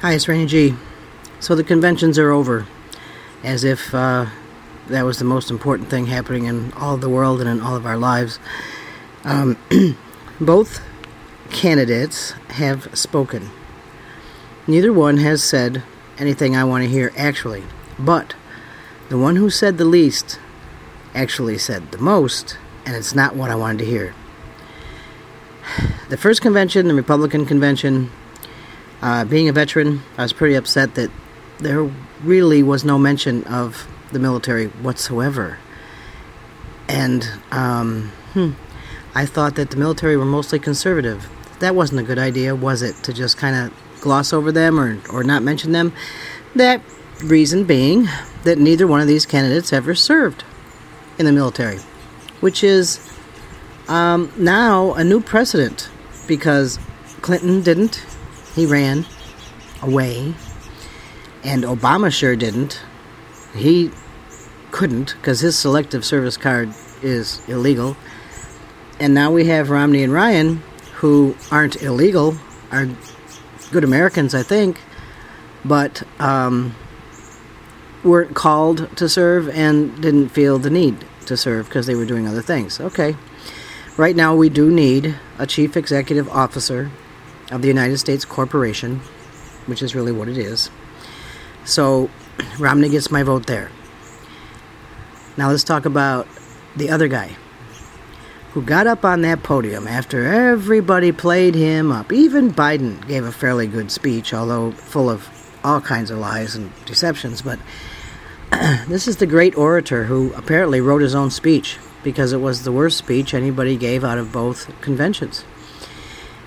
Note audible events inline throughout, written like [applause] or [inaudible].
Hi, it's Rainy G. So the conventions are over, as if uh, that was the most important thing happening in all of the world and in all of our lives. Um, [clears throat] both candidates have spoken. Neither one has said anything I want to hear, actually. But the one who said the least actually said the most, and it's not what I wanted to hear. [sighs] The first convention, the Republican convention, uh, being a veteran, I was pretty upset that there really was no mention of the military whatsoever. And um, hmm, I thought that the military were mostly conservative. That wasn't a good idea, was it, to just kind of gloss over them or, or not mention them? That reason being that neither one of these candidates ever served in the military, which is um, now a new precedent because Clinton didn't, he ran away. And Obama sure didn't. He couldn't because his selective service card is illegal. And now we have Romney and Ryan who aren't illegal, are good Americans, I think, but um, weren't called to serve and didn't feel the need to serve because they were doing other things. Okay. Right now, we do need a chief executive officer of the United States Corporation, which is really what it is. So Romney gets my vote there. Now let's talk about the other guy who got up on that podium after everybody played him up. Even Biden gave a fairly good speech, although full of all kinds of lies and deceptions. But [clears throat] this is the great orator who apparently wrote his own speech because it was the worst speech anybody gave out of both conventions.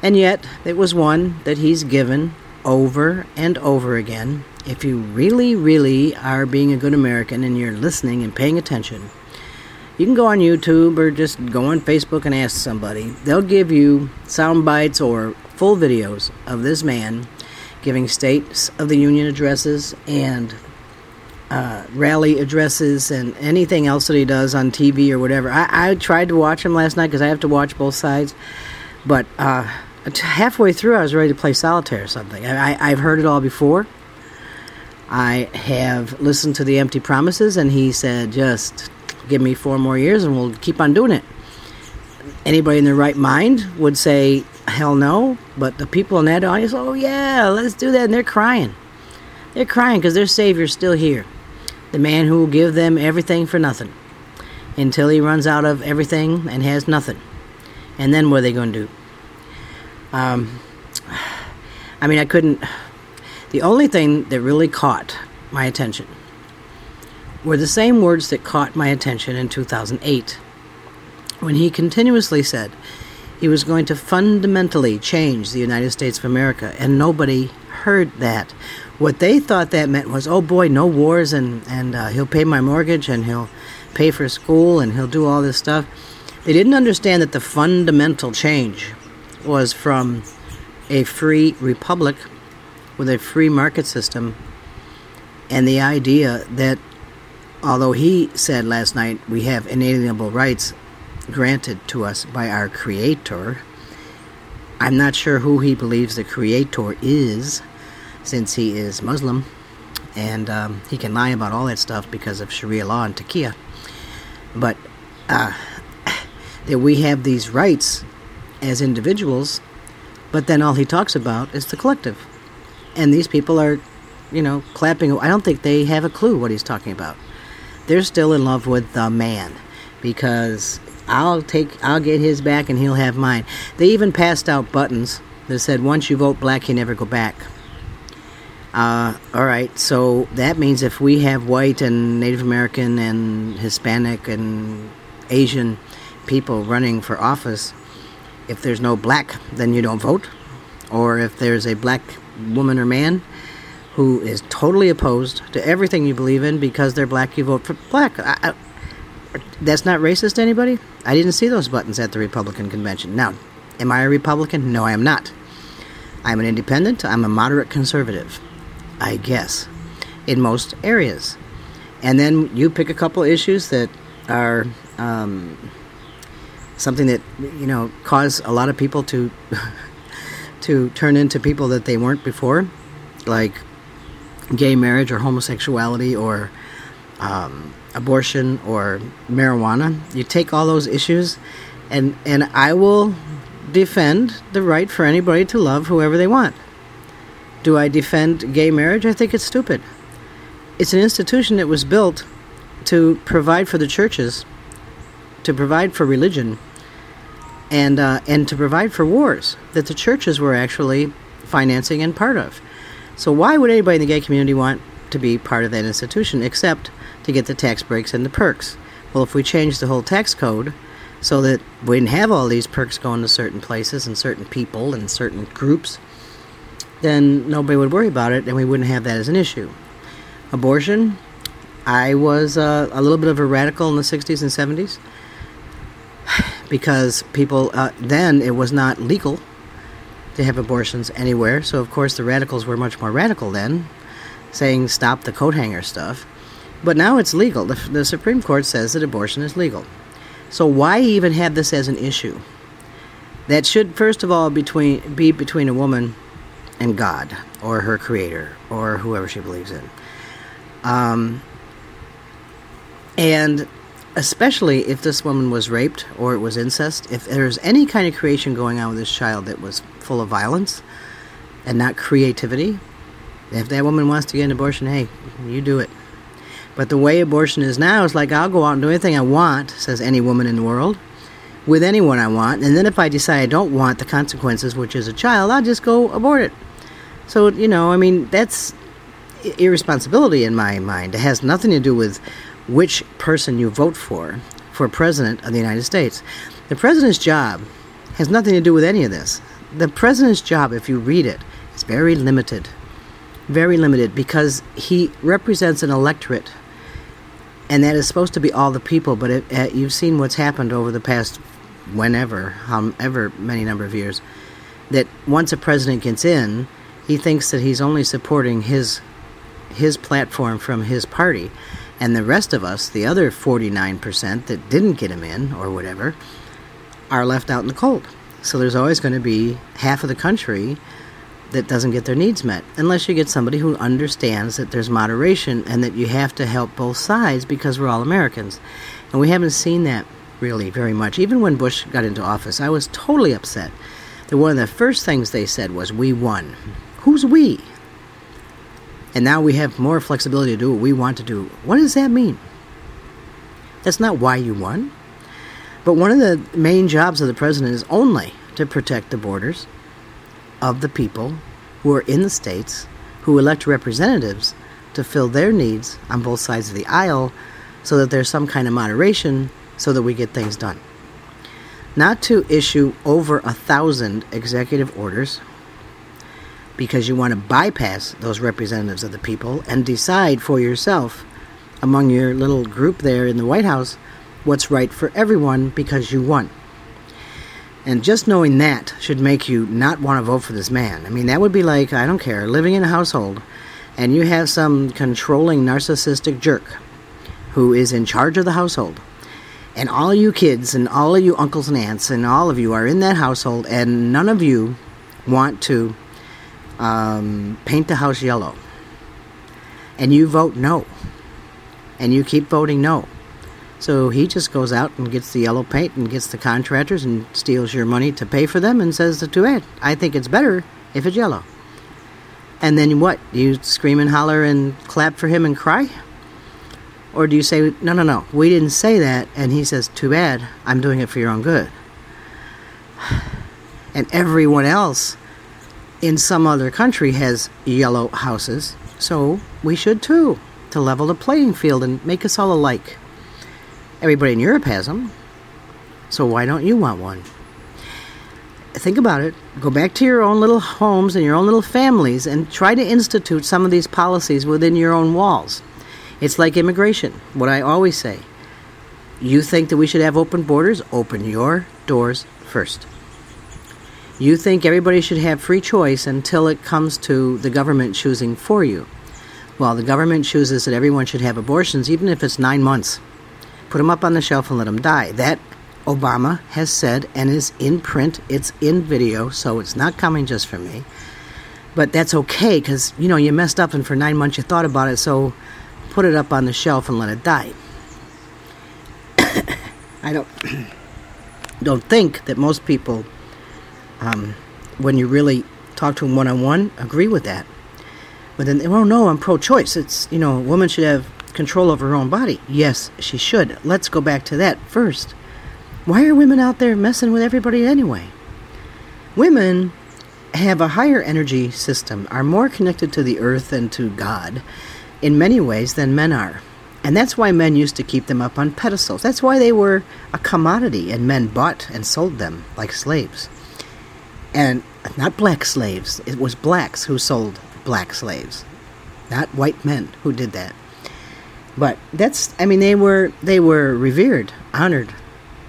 And yet, it was one that he's given over and over again. If you really, really are being a good American and you're listening and paying attention, you can go on YouTube or just go on Facebook and ask somebody. They'll give you sound bites or full videos of this man giving States of the Union addresses and uh, rally addresses and anything else that he does on TV or whatever. I, I tried to watch him last night because I have to watch both sides, but uh, halfway through I was ready to play solitaire or something. I, I, I've heard it all before. I have listened to the empty promises, and he said, just give me four more years and we'll keep on doing it. Anybody in their right mind would say, hell no, but the people in that audience, oh yeah, let's do that, and they're crying. They're crying because their Savior's still here the man who will give them everything for nothing until he runs out of everything and has nothing. And then what are they going to do? Um, I mean, I couldn't. The only thing that really caught my attention were the same words that caught my attention in 2008 when he continuously said he was going to fundamentally change the United States of America, and nobody heard that. What they thought that meant was, oh boy, no wars, and and uh, he'll pay my mortgage, and he'll pay for school, and he'll do all this stuff. They didn't understand that the fundamental change was from a free republic with a free market system, and the idea that, although he said last night we have inalienable rights granted to us by our Creator. I'm not sure who he believes the Creator is since he is Muslim, and um, he can lie about all that stuff because of Sharia law and taqiyya. But uh, that we have these rights as individuals, but then all he talks about is the collective. And these people are, you know, clapping. I don't think they have a clue what he's talking about. They're still in love with the man because I'll take I'll get his back and he'll have mine. They even passed out buttons that said once you vote black you never go back. Uh, all right, so that means if we have white and Native American and Hispanic and Asian people running for office, if there's no black, then you don't vote. Or if there's a black woman or man who is totally opposed to everything you believe in because they're black, you vote for black. I, I, that's not racist to anybody? I didn't see those buttons at the Republican convention. Now, am I a Republican? No, I am not. I'm an independent. I'm a moderate conservative. I guess, in most areas. And then you pick a couple issues that are um, something that you know cause a lot of people to [laughs] to turn into people that they weren't before. like gay marriage or homosexuality or um, abortion or marijuana. You take all those issues, and and I will defend the right for anybody to love whoever they want. Do I defend gay marriage? I think it's stupid. It's an institution that was built to provide for the churches, to provide for religion, and uh, and to provide for wars that the churches were actually financing and part of. So why would anybody in the gay community want to be part of that institution except to get the tax breaks and the perks? Well, if we change the whole tax code so that we didn't have all these perks going to certain places and certain people and certain groups, then nobody would worry about it and we wouldn't have that as an issue. Abortion, I was uh, a little bit of a radical in the 60s and 70s because people, uh, then it was not legal to have abortions anywhere, so of course the radicals were much more radical then, saying stop the coat hanger stuff. But now it's legal. The, the Supreme Court says that abortion is legal. So why even have this as an issue? That should, first of all, between, be between a woman and God, or her creator, or whoever she believes in. Um, and especially if this woman was raped or it was incest, if there's any kind of creation going on with this child that was full of violence and not creativity, if that woman wants to get an abortion, hey, you do it. But the way abortion is now is like I'll go out and do anything I want, says any woman in the world, with anyone I want, and then if I decide I don't want the consequences, which is a child, I'll just go abort it. So, you know, I mean, that's irresponsibility in my mind. It has nothing to do with which person you vote for for president of the United States. The president's job has nothing to do with any of this. The president's job, if you read it, is very limited. Very limited because he represents an electorate, and that is supposed to be all the people. But it, uh, you've seen what's happened over the past whenever, however many number of years, that once a president gets in, he thinks that he's only supporting his his platform from his party and the rest of us, the other 49% that didn't get him in or whatever, are left out in the cold. So there's always going to be half of the country that doesn't get their needs met unless you get somebody who understands that there's moderation and that you have to help both sides because we're all Americans. And we haven't seen that really very much. Even when Bush got into office, I was totally upset that one of the first things they said was, We won. Who's we? And now we have more flexibility to do what we want to do. What does that mean? That's not why you won. But one of the main jobs of the president is only to protect the borders of the people who are in the states who elect representatives to fill their needs on both sides of the aisle so that there's some kind of moderation so that we get things done. Not to issue over a thousand executive orders because you want to bypass those representatives of the people and decide for yourself among your little group there in the White House what's right for everyone because you won. And just knowing that should make you not want to vote for this man. I mean, that would be like, I don't care, living in a household and you have some controlling narcissistic jerk who is in charge of the household. And all you kids and all of you uncles and aunts and all of you are in that household and none of you want to um, paint the house yellow, and you vote no, and you keep voting no. So he just goes out and gets the yellow paint and gets the contractors and steals your money to pay for them and says, "Too bad. I think it's better if it's yellow." And then what? You scream and holler and clap for him and cry? Or do you say, no, no, no, we didn't say that? And he says, too bad, I'm doing it for your own good. [sighs] And everyone else in some other country has yellow houses, so we should too, to level the playing field and make us all alike. Everybody in Europe has them, so why don't you want one? Think about it. Go back to your own little homes and your own little families and try to institute some of these policies within your own walls. It's like immigration, what I always say. You think that we should have open borders? Open your doors first. You think everybody should have free choice until it comes to the government choosing for you. Well, the government chooses that everyone should have abortions, even if it's nine months. Put them up on the shelf and let them die. That Obama has said and is in print, it's in video, so it's not coming just from me. But that's okay because, you know, you messed up and for nine months you thought about it, so put it up on the shelf and let it die. [coughs] I don't [coughs] don't think that most people, um, when you really talk to them one on one, agree with that. But then, oh no, I'm pro-choice. It's you know, a woman should have control over her own body. Yes, she should. Let's go back to that first. Why are women out there messing with everybody anyway? Women have a higher energy system, are more connected to the earth and to God in many ways than men are. And that's why men used to keep them up on pedestals. That's why they were a commodity and men bought and sold them like slaves. And not black slaves, it was blacks who sold black slaves, not white men who did that. But that's I mean they were they were revered, honored,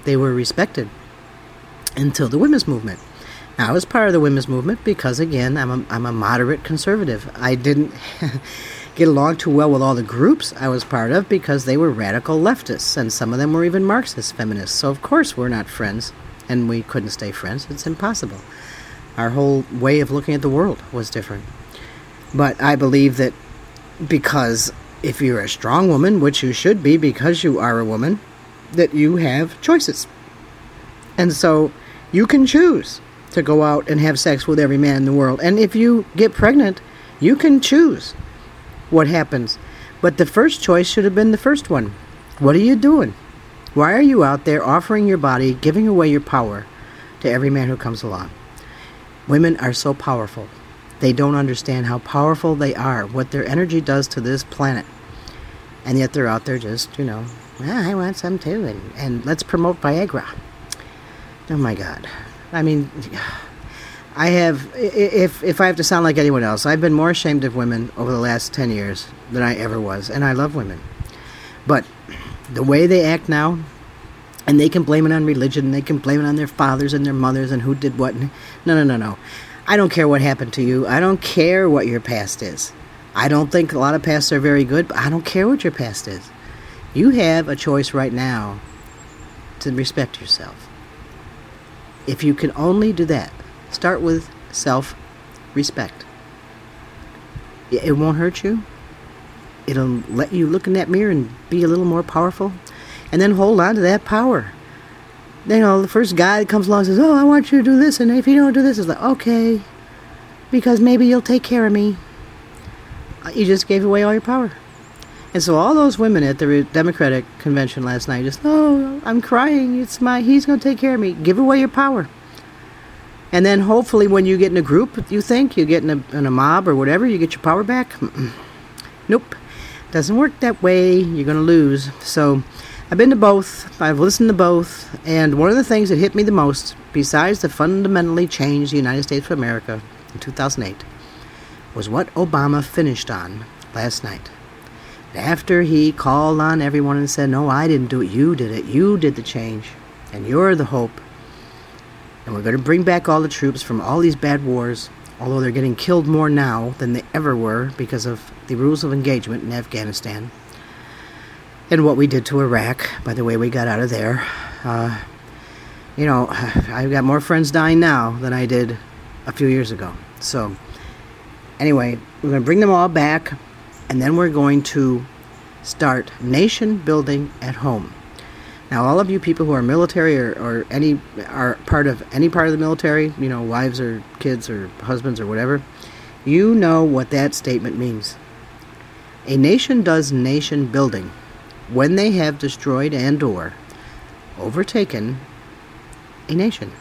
they were respected until the women's movement. Now, I was part of the women's movement because again, I'm a, I'm a moderate conservative. I didn't [laughs] get along too well with all the groups I was part of because they were radical leftists, and some of them were even Marxist feminists. So, of course, we're not friends, and we couldn't stay friends. It's impossible. Our whole way of looking at the world was different. But I believe that because if you're a strong woman, which you should be because you are a woman, that you have choices. And so you can choose to go out and have sex with every man in the world. And if you get pregnant, you can choose what happens. But the first choice should have been the first one. What are you doing? Why are you out there offering your body, giving away your power to every man who comes along? Women are so powerful. They don't understand how powerful they are, what their energy does to this planet. And yet they're out there just, you know, ah, I want some too, and, and let's promote Viagra. Oh my God. I mean, I have, if if I have to sound like anyone else, I've been more ashamed of women over the last ten years than I ever was, and I love women. But the way they act now, and they can blame it on religion, they can blame it on their fathers and their mothers and who did what. No, no, no, no. I don't care what happened to you. I don't care what your past is. I don't think a lot of pasts are very good, but I don't care what your past is. You have a choice right now to respect yourself. If you can only do that, Start with self respect. It won't hurt you. It'll let you look in that mirror and be a little more powerful. And then hold on to that power. You know, the first guy that comes along says, Oh, I want you to do this. And if you don't do this, it's like, Okay, because maybe you'll take care of me. Uh, you just gave away all your power. And so all those women at the Democratic convention last night just, oh, I'm crying. It's my, he's going to take care of me. Give away your power. And then hopefully, when you get in a group, you think you get in a, in a mob or whatever, you get your power back. Nope, doesn't work that way. You're going to lose. So, I've been to both. I've listened to both. And one of the things that hit me the most, besides the fundamentally changed the United States of America in 2008, was what Obama finished on last night. After he called on everyone and said, No, I didn't do it, you did it, you did the change, and you're the hope, and we're going to bring back all the troops from all these bad wars, although they're getting killed more now than they ever were because of the rules of engagement in Afghanistan. And what we did to Iraq, by the way we got out of there. Uh, you know, [sighs] I've got more friends dying now than I did a few years ago. So, anyway, we're going to bring them all back, and then we're going to start nation building at home. Now, all of you people who are military or, or any are part of any part of the military, you know, wives or kids or husbands or whatever, you know what that statement means. A nation does nation building when they have destroyed and or overtaken a nation.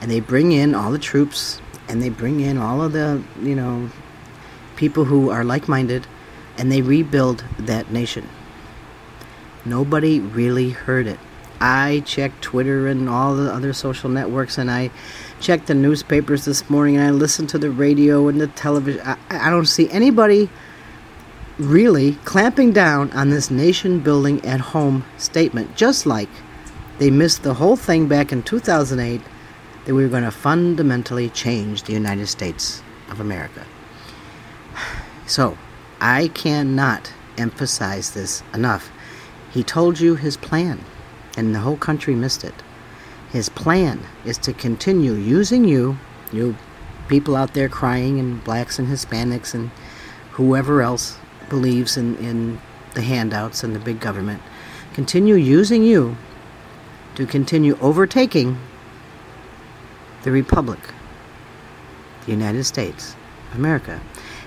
And they bring in all the troops and they bring in all of the, you know, people who are like-minded and they rebuild that nation. Nobody really heard it. I checked Twitter and all the other social networks, and I checked the newspapers this morning, and I listened to the radio and the television. I, I don't see anybody really clamping down on this nation building at home statement, just like they missed the whole thing back in 2008 that we were going to fundamentally change the United States of America. [sighs] So, I cannot emphasize this enough. He told you his plan, and the whole country missed it. His plan is to continue using you, you people out there crying, and blacks and Hispanics and whoever else believes in, in the handouts and the big government, continue using you to continue overtaking the Republic, the United States America.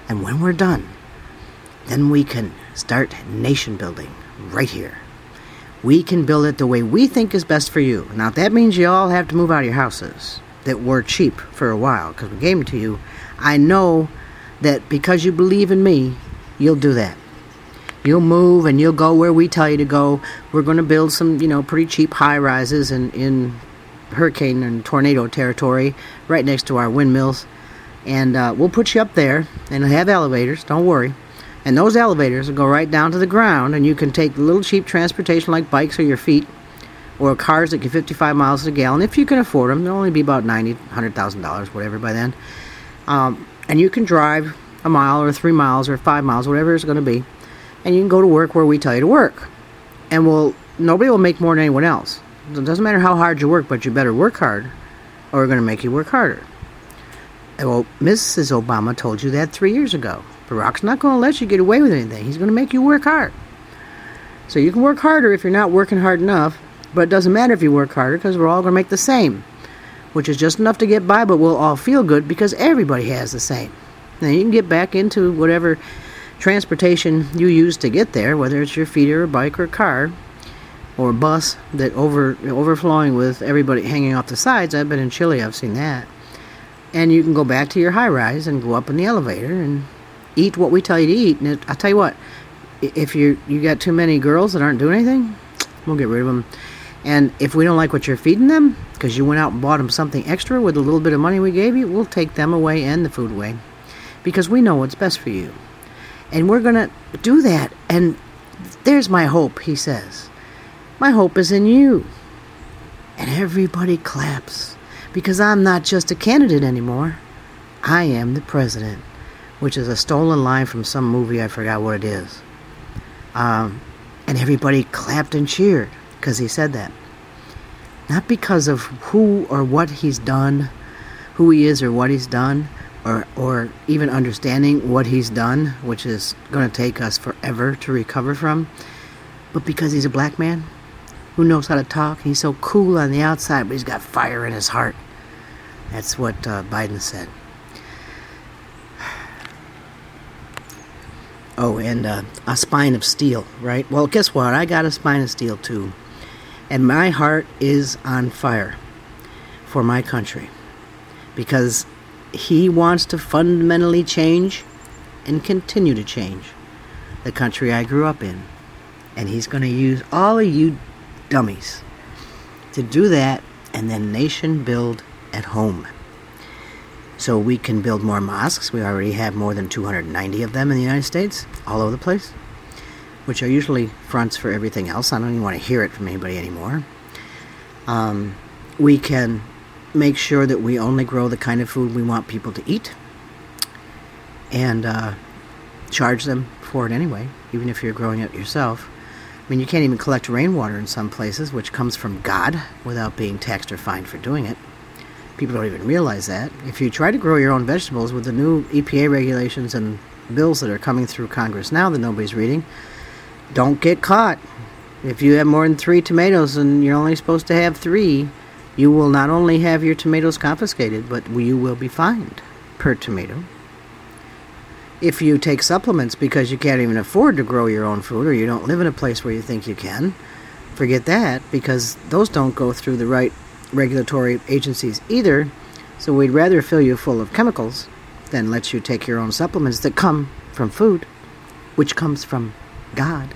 And when we're done, then we can start nation building right here. We can build it the way we think is best for you. Now, that means you all have to move out of your houses that were cheap for a while because we gave them to you. I know that because you believe in me, you'll do that. You'll move and you'll go where we tell you to go. We're going to build some, you know, pretty cheap high rises in, in hurricane and tornado territory right next to our windmills. And uh, we'll put you up there and have elevators, don't worry. And those elevators will go right down to the ground, and you can take little cheap transportation like bikes or your feet, or cars that get 55 miles a gallon if you can afford them. They'll only be about ninety, hundred thousand dollars, whatever by then. Um, and you can drive a mile or three miles or five miles, whatever it's going to be, and you can go to work where we tell you to work. And we'll nobody will make more than anyone else. It doesn't matter how hard you work, but you better work hard, or we're going to make you work harder. Well, Mrs. Obama told you that three years ago. Barack's not going to let you get away with anything. He's going to make you work hard. So you can work harder if you're not working hard enough, but it doesn't matter if you work harder because we're all going to make the same, which is just enough to get by, but we'll all feel good because everybody has the same. Now you can get back into whatever transportation you use to get there, whether it's your feet or bike or car or bus that over overflowing with everybody hanging off the sides. I've been in Chile, I've seen that. And you can go back to your high rise and go up in the elevator and eat what we tell you to eat. And I'll tell you what, if you you got too many girls that aren't doing anything, we'll get rid of them. And if we don't like what you're feeding them, because you went out and bought them something extra with a little bit of money we gave you, we'll take them away and the food away, because we know what's best for you. And we're gonna do that. And there's my hope, he says. My hope is in you. And everybody claps because I'm not just a candidate anymore. I am the president which is a stolen line from some movie. I forgot what it is. Um, and everybody clapped and cheered because he said that. Not because of who or what he's done, who he is or what he's done, or, or even understanding what he's done, which is going to take us forever to recover from, but because he's a black man who knows how to talk. He's so cool on the outside, but he's got fire in his heart. That's what uh, Biden said. Oh, and uh, a spine of steel, right? Well, guess what? I got a spine of steel too. And my heart is on fire for my country because he wants to fundamentally change and continue to change the country I grew up in. And he's going to use all of you dummies to do that and then nation build at home so we can build more mosques. We already have more than 290 of them in the United States, all over the place, which are usually fronts for everything else. I don't even want to hear it from anybody anymore. Um, we can make sure that we only grow the kind of food we want people to eat and uh, charge them for it anyway, even if you're growing it yourself. I mean, you can't even collect rainwater in some places, which comes from God, without being taxed or fined for doing it. People don't even realize that. If you try to grow your own vegetables with the new EPA regulations and bills that are coming through Congress now that nobody's reading, don't get caught. If you have more than three tomatoes and you're only supposed to have three, you will not only have your tomatoes confiscated, but you will be fined per tomato. If you take supplements because you can't even afford to grow your own food or you don't live in a place where you think you can, forget that because those don't go through the right regulatory agencies either, so we'd rather fill you full of chemicals than let you take your own supplements that come from food, which comes from God.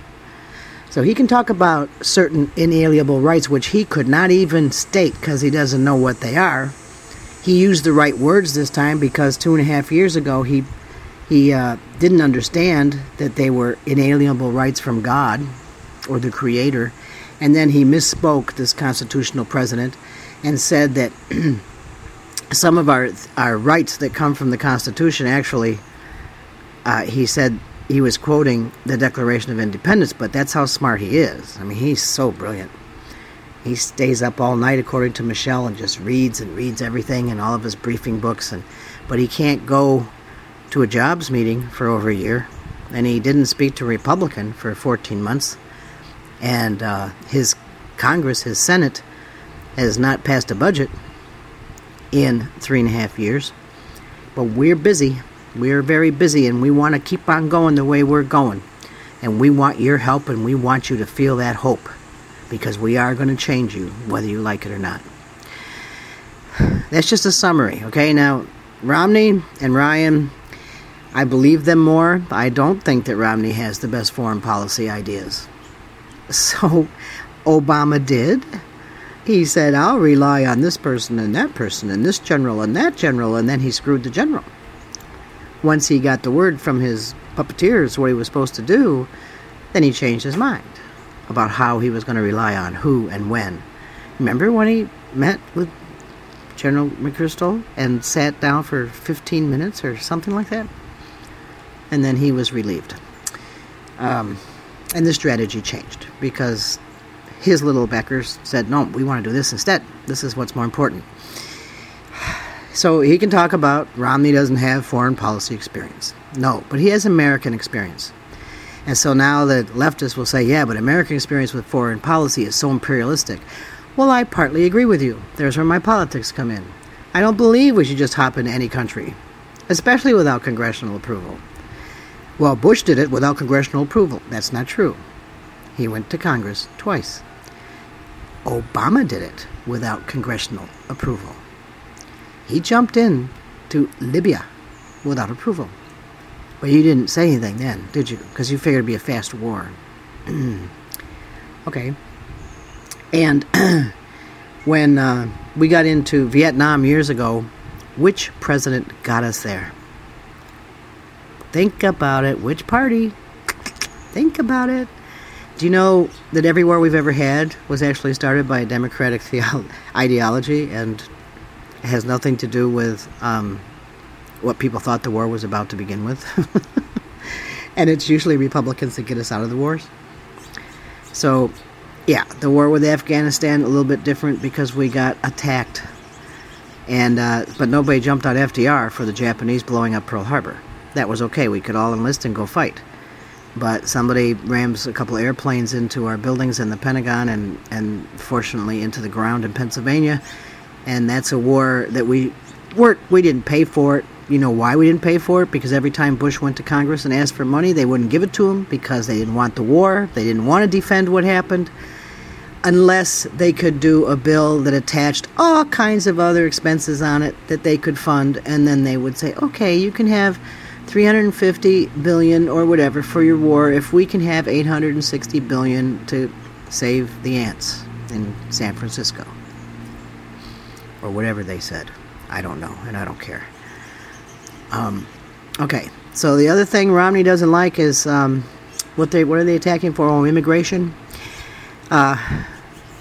So he can talk about certain inalienable rights which he could not even state because he doesn't know what they are. He used the right words this time because two and a half years ago he he uh, didn't understand that they were inalienable rights from God or the Creator, and then he misspoke this constitutional president and said that [clears throat] some of our our rights that come from the Constitution actually, uh, he said he was quoting the Declaration of Independence, but that's how smart he is. I mean, he's so brilliant. He stays up all night, according to Michelle, and just reads and reads everything and all of his briefing books. And but he can't go to a jobs meeting for over a year, and he didn't speak to a Republican for 14 months, and uh, his Congress, his Senate, has not passed a budget in three and a half years. But we're busy. We're very busy, and we want to keep on going the way we're going. And we want your help, and we want you to feel that hope because we are going to change you, whether you like it or not. That's just a summary, okay? Now, Romney and Ryan, I believe them more. I don't think that Romney has the best foreign policy ideas. [laughs] So, Obama did. He said, I'll rely on this person and that person and this general and that general, and then he screwed the general. Once he got the word from his puppeteers what he was supposed to do, then he changed his mind about how he was going to rely on who and when. Remember when he met with General McChrystal and sat down for 15 minutes or something like that? And then he was relieved. Um, and the strategy changed because his little backers said, no, we want to do this instead. This is what's more important. [sighs] So he can talk about Romney doesn't have foreign policy experience. No, but he has American experience. And so now the leftists will say, yeah, but American experience with foreign policy is so imperialistic. Well, I partly agree with you. There's where my politics come in. I don't believe we should just hop into any country, especially without congressional approval. Well, Bush did it without congressional approval. That's not true. He went to Congress twice. Obama did it without congressional approval. He jumped in to Libya without approval. But you didn't say anything then, did you? Because you figured it'd be a fast war. [clears throat] okay. And [clears throat] when uh, we got into Vietnam years ago, which president got us there? Think about it. Which party? Think about it. Do you know that every war we've ever had was actually started by a democratic [laughs] ideology and has nothing to do with um, what people thought the war was about to begin with. [laughs] and it's usually Republicans that get us out of the wars. So, yeah, the war with Afghanistan a little bit different because we got attacked, and uh, but nobody jumped on FDR for the Japanese blowing up Pearl Harbor. That was okay. We could all enlist and go fight. But somebody rams a couple airplanes into our buildings in the Pentagon and, and fortunately into the ground in Pennsylvania. And that's a war that we weren't, we didn't pay for it you know why we didn't pay for it? Because every time Bush went to Congress and asked for money, they wouldn't give it to him because they didn't want the war. They didn't want to defend what happened unless they could do a bill that attached all kinds of other expenses on it that they could fund and then they would say, "Okay, you can have 350 billion or whatever for your war if we can have 860 billion to save the ants in San Francisco." Or whatever they said. I don't know, and I don't care. Um, okay, so the other thing Romney doesn't like is um, what they what are they attacking for? Oh, immigration. Uh,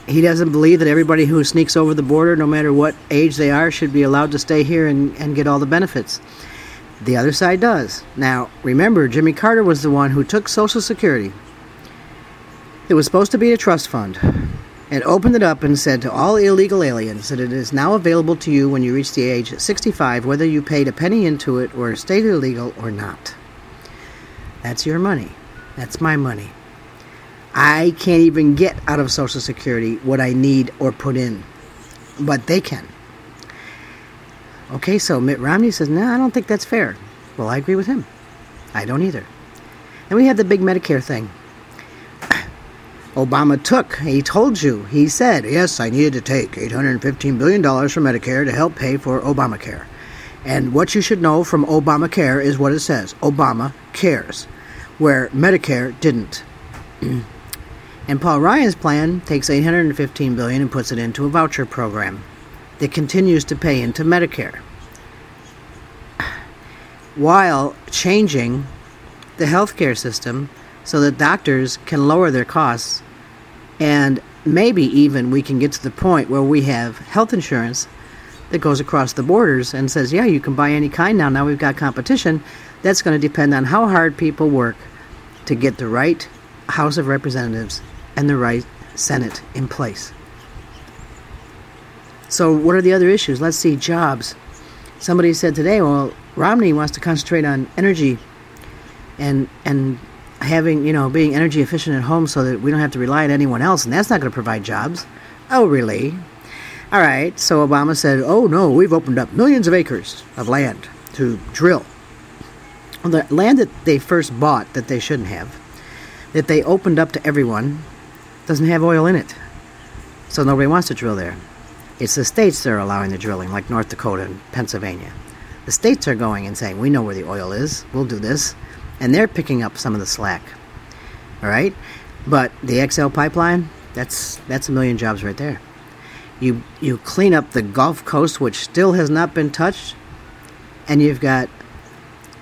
he doesn't believe that everybody who sneaks over the border, no matter what age they are, should be allowed to stay here and, and get all the benefits. The other side does. Now, remember, Jimmy Carter was the one who took Social Security. It was supposed to be a trust fund and opened it up and said to all illegal aliens that it is now available to you when you reach the age of 65, whether you paid a penny into it or stayed illegal or not. That's your money. That's my money. I can't even get out of Social Security what I need or put in, but they can. Okay, so Mitt Romney says, No, I don't think that's fair. Well, I agree with him. I don't either. And we have the big Medicare thing. [clears throat] Obama took. He told you. He said, yes, I needed to take $815 billion from Medicare to help pay for Obamacare. And what you should know from Obamacare is what it says Obama cares, where Medicare didn't. [clears throat] and Paul Ryan's plan takes 815 billion and puts it into a voucher program that continues to pay into Medicare while changing the healthcare system so that doctors can lower their costs and maybe even we can get to the point where we have health insurance that goes across the borders and says, yeah, you can buy any kind now. Now we've got competition. That's going to depend on how hard people work to get the right House of Representatives and the right Senate in place. So, what are the other issues? Let's see jobs. somebody said today, well, Romney wants to concentrate on energy and and having, you know, being energy efficient at home so that we don't have to rely on anyone else, and that's not going to provide jobs. Oh, really? All right, so Obama said, oh no, we've opened up millions of acres of land to drill. The land that they first bought that they shouldn't have, that they opened up to everyone, doesn't have oil in it. So nobody wants to drill there. It's the states that are allowing the drilling, like North Dakota and Pennsylvania. The states are going and saying, we know where the oil is, we'll do this and they're picking up some of the slack. All right, but the XL pipeline, that's that's a million jobs right there. You you clean up the Gulf Coast, which still has not been touched, and you've got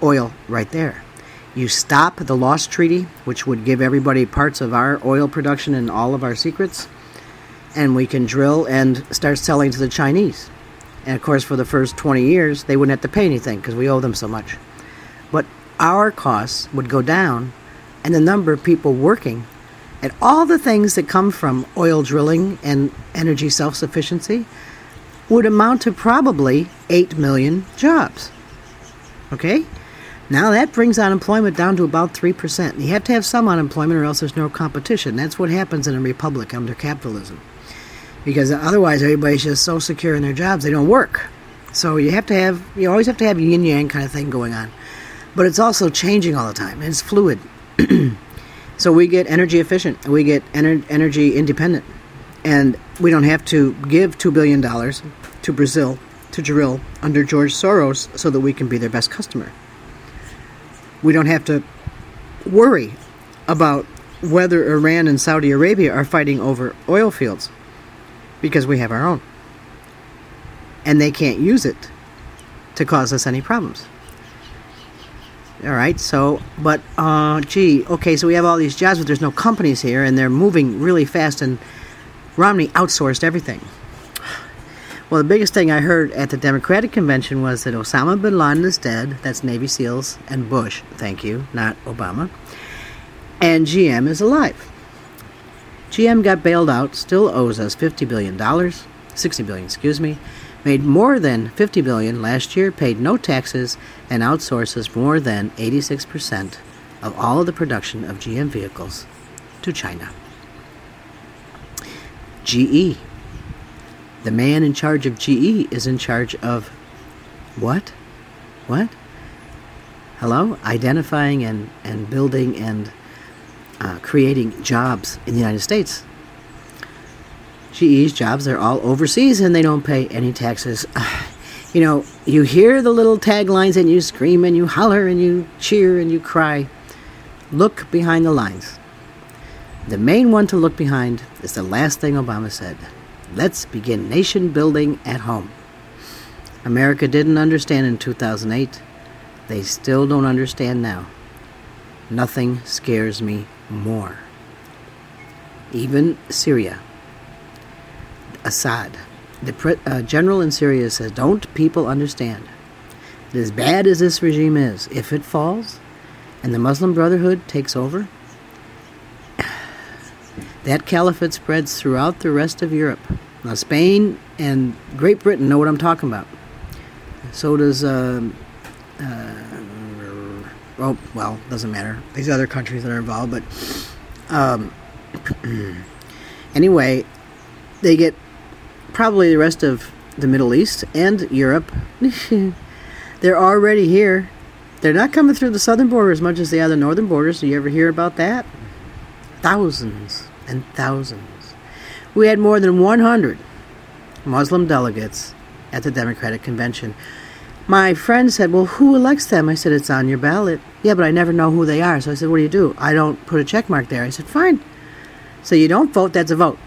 oil right there. You stop the Lost Treaty, which would give everybody parts of our oil production and all of our secrets, and we can drill and start selling to the Chinese. And of course, for the first 20 years, they wouldn't have to pay anything because we owe them so much. But our costs would go down and the number of people working and all the things that come from oil drilling and energy self sufficiency would amount to probably 8 million jobs. Okay? Now that brings unemployment down to about 3%. You have to have some unemployment or else there's no competition. That's what happens in a republic under capitalism. Because otherwise everybody's just so secure in their jobs they don't work. So you have to have you always have to have yin yang kind of thing going on but it's also changing all the time. It's fluid. [clears throat] so we get energy efficient, we get ener- energy independent, and we don't have to give $2 billion to Brazil to drill under George Soros so that we can be their best customer. We don't have to worry about whether Iran and Saudi Arabia are fighting over oil fields because we have our own. And they can't use it to cause us any problems. All right. So, but uh, gee, okay. So we have all these jobs, but there's no companies here, and they're moving really fast. And Romney outsourced everything. Well, the biggest thing I heard at the Democratic convention was that Osama bin Laden is dead. That's Navy SEALs and Bush. Thank you, not Obama. And GM is alive. GM got bailed out, still owes us $50 billion, 60 billion, excuse me, made more than 50 billion last year, paid no taxes, and outsources more than 86% of all of the production of GM vehicles to China. GE. The man in charge of GE is in charge of what? What? Hello? Identifying and, and building and uh, creating jobs in the United States. GE's jobs are all overseas and they don't pay any taxes. [sighs] you know, you hear the little taglines and you scream and you holler and you cheer and you cry. Look behind the lines. The main one to look behind is the last thing Obama said. Let's begin nation building at home. America didn't understand in 2008. They still don't understand now. Nothing scares me more. Even Syria. Assad, the pre- uh, general in Syria, says, Don't people understand? As bad as this regime is, if it falls and the Muslim Brotherhood takes over, [sighs] that caliphate spreads throughout the rest of Europe. Now, Spain and Great Britain know what I'm talking about. So does, uh, uh, oh, well, doesn't matter. These other countries that are involved, but um, [clears throat] anyway, they get probably the rest of the Middle East and Europe. [laughs] They're already here. They're not coming through the southern border as much as they are the northern borders. Do you ever hear about that? Thousands and thousands. We had more than 100 Muslim delegates at the Democratic Convention. My friend said, Well, who elects them? I said, It's on your ballot. Yeah, but I never know who they are. So I said, What do you do? I don't put a check mark there. I said, Fine. So you don't vote, that's a vote.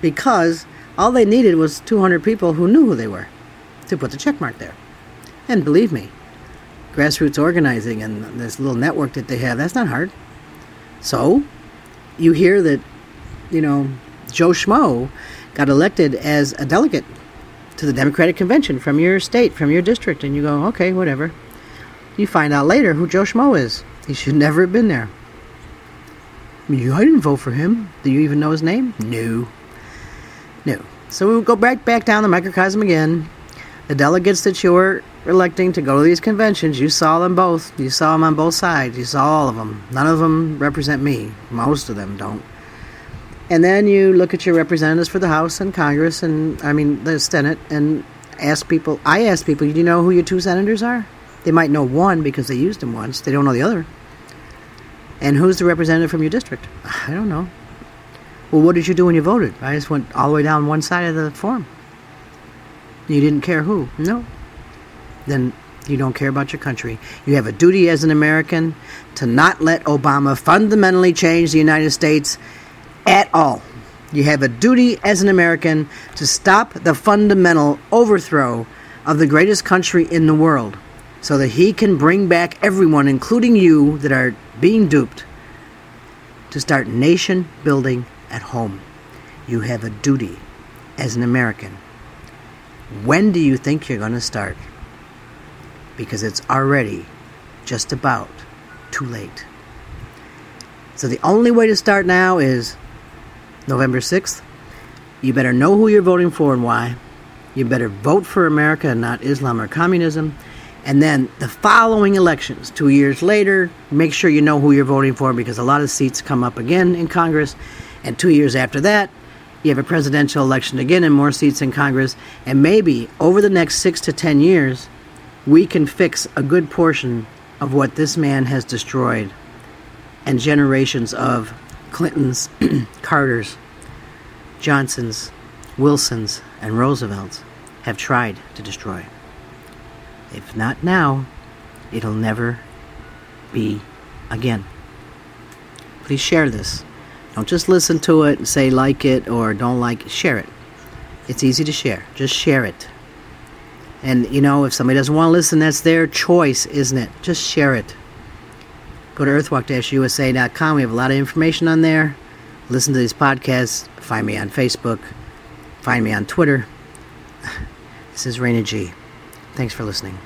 Because all they needed was 200 people who knew who they were to put the check mark there. And believe me, grassroots organizing and this little network that they have, that's not hard. So, you hear that, you know, Joe Schmo got elected as a delegate to the Democratic Convention from your state, from your district, and you go, okay, whatever. You find out later who Joe Schmo is. He should never have been there. You, I didn't vote for him. Do you even know his name? No. No. So we'll go back back down the microcosm again. the delegates that you were electing to go to these conventions, you saw them both. You saw them on both sides. You saw all of them. None of them represent me. Most of them don't. And then you look at your representatives for the House and Congress, and I mean the Senate, and ask people. I ask people, do you know who your two senators are? They might know one because they used him once. They don't know the other. And who's the representative from your district? I don't know. Well, what did you do when you voted? I just went all the way down one side of the form. You didn't care who? No. Then you don't care about your country. You have a duty as an American to not let Obama fundamentally change the United States at all. You have a duty as an American to stop the fundamental overthrow of the greatest country in the world so that he can bring back everyone, including you, that are being duped, to start nation building at home. You have a duty as an American. When do you think you're going to start? Because it's already just about too late. So the only way to start now is November 6th. You better know who you're voting for and why. You better vote for America and not Islam or communism. And then the following elections, two years later, make sure you know who you're voting for because a lot of seats come up again in Congress. And two years after that, you have a presidential election again and more seats in Congress. And maybe over the next six to ten years, we can fix a good portion of what this man has destroyed and generations of Clintons, [clears throat] Carters, Johnsons, Wilsons, and Roosevelts have tried to destroy. If not now, it'll never be again. Please share this. Don't just listen to it and say like it or don't like it. Share it. It's easy to share. Just share it. And you know, if somebody doesn't want to listen, that's their choice, isn't it? Just share it. Go to earthwalk-usa.com. We have a lot of information on there. Listen to these podcasts. Find me on Facebook. Find me on Twitter. [laughs] This is Raina G. Thanks for listening.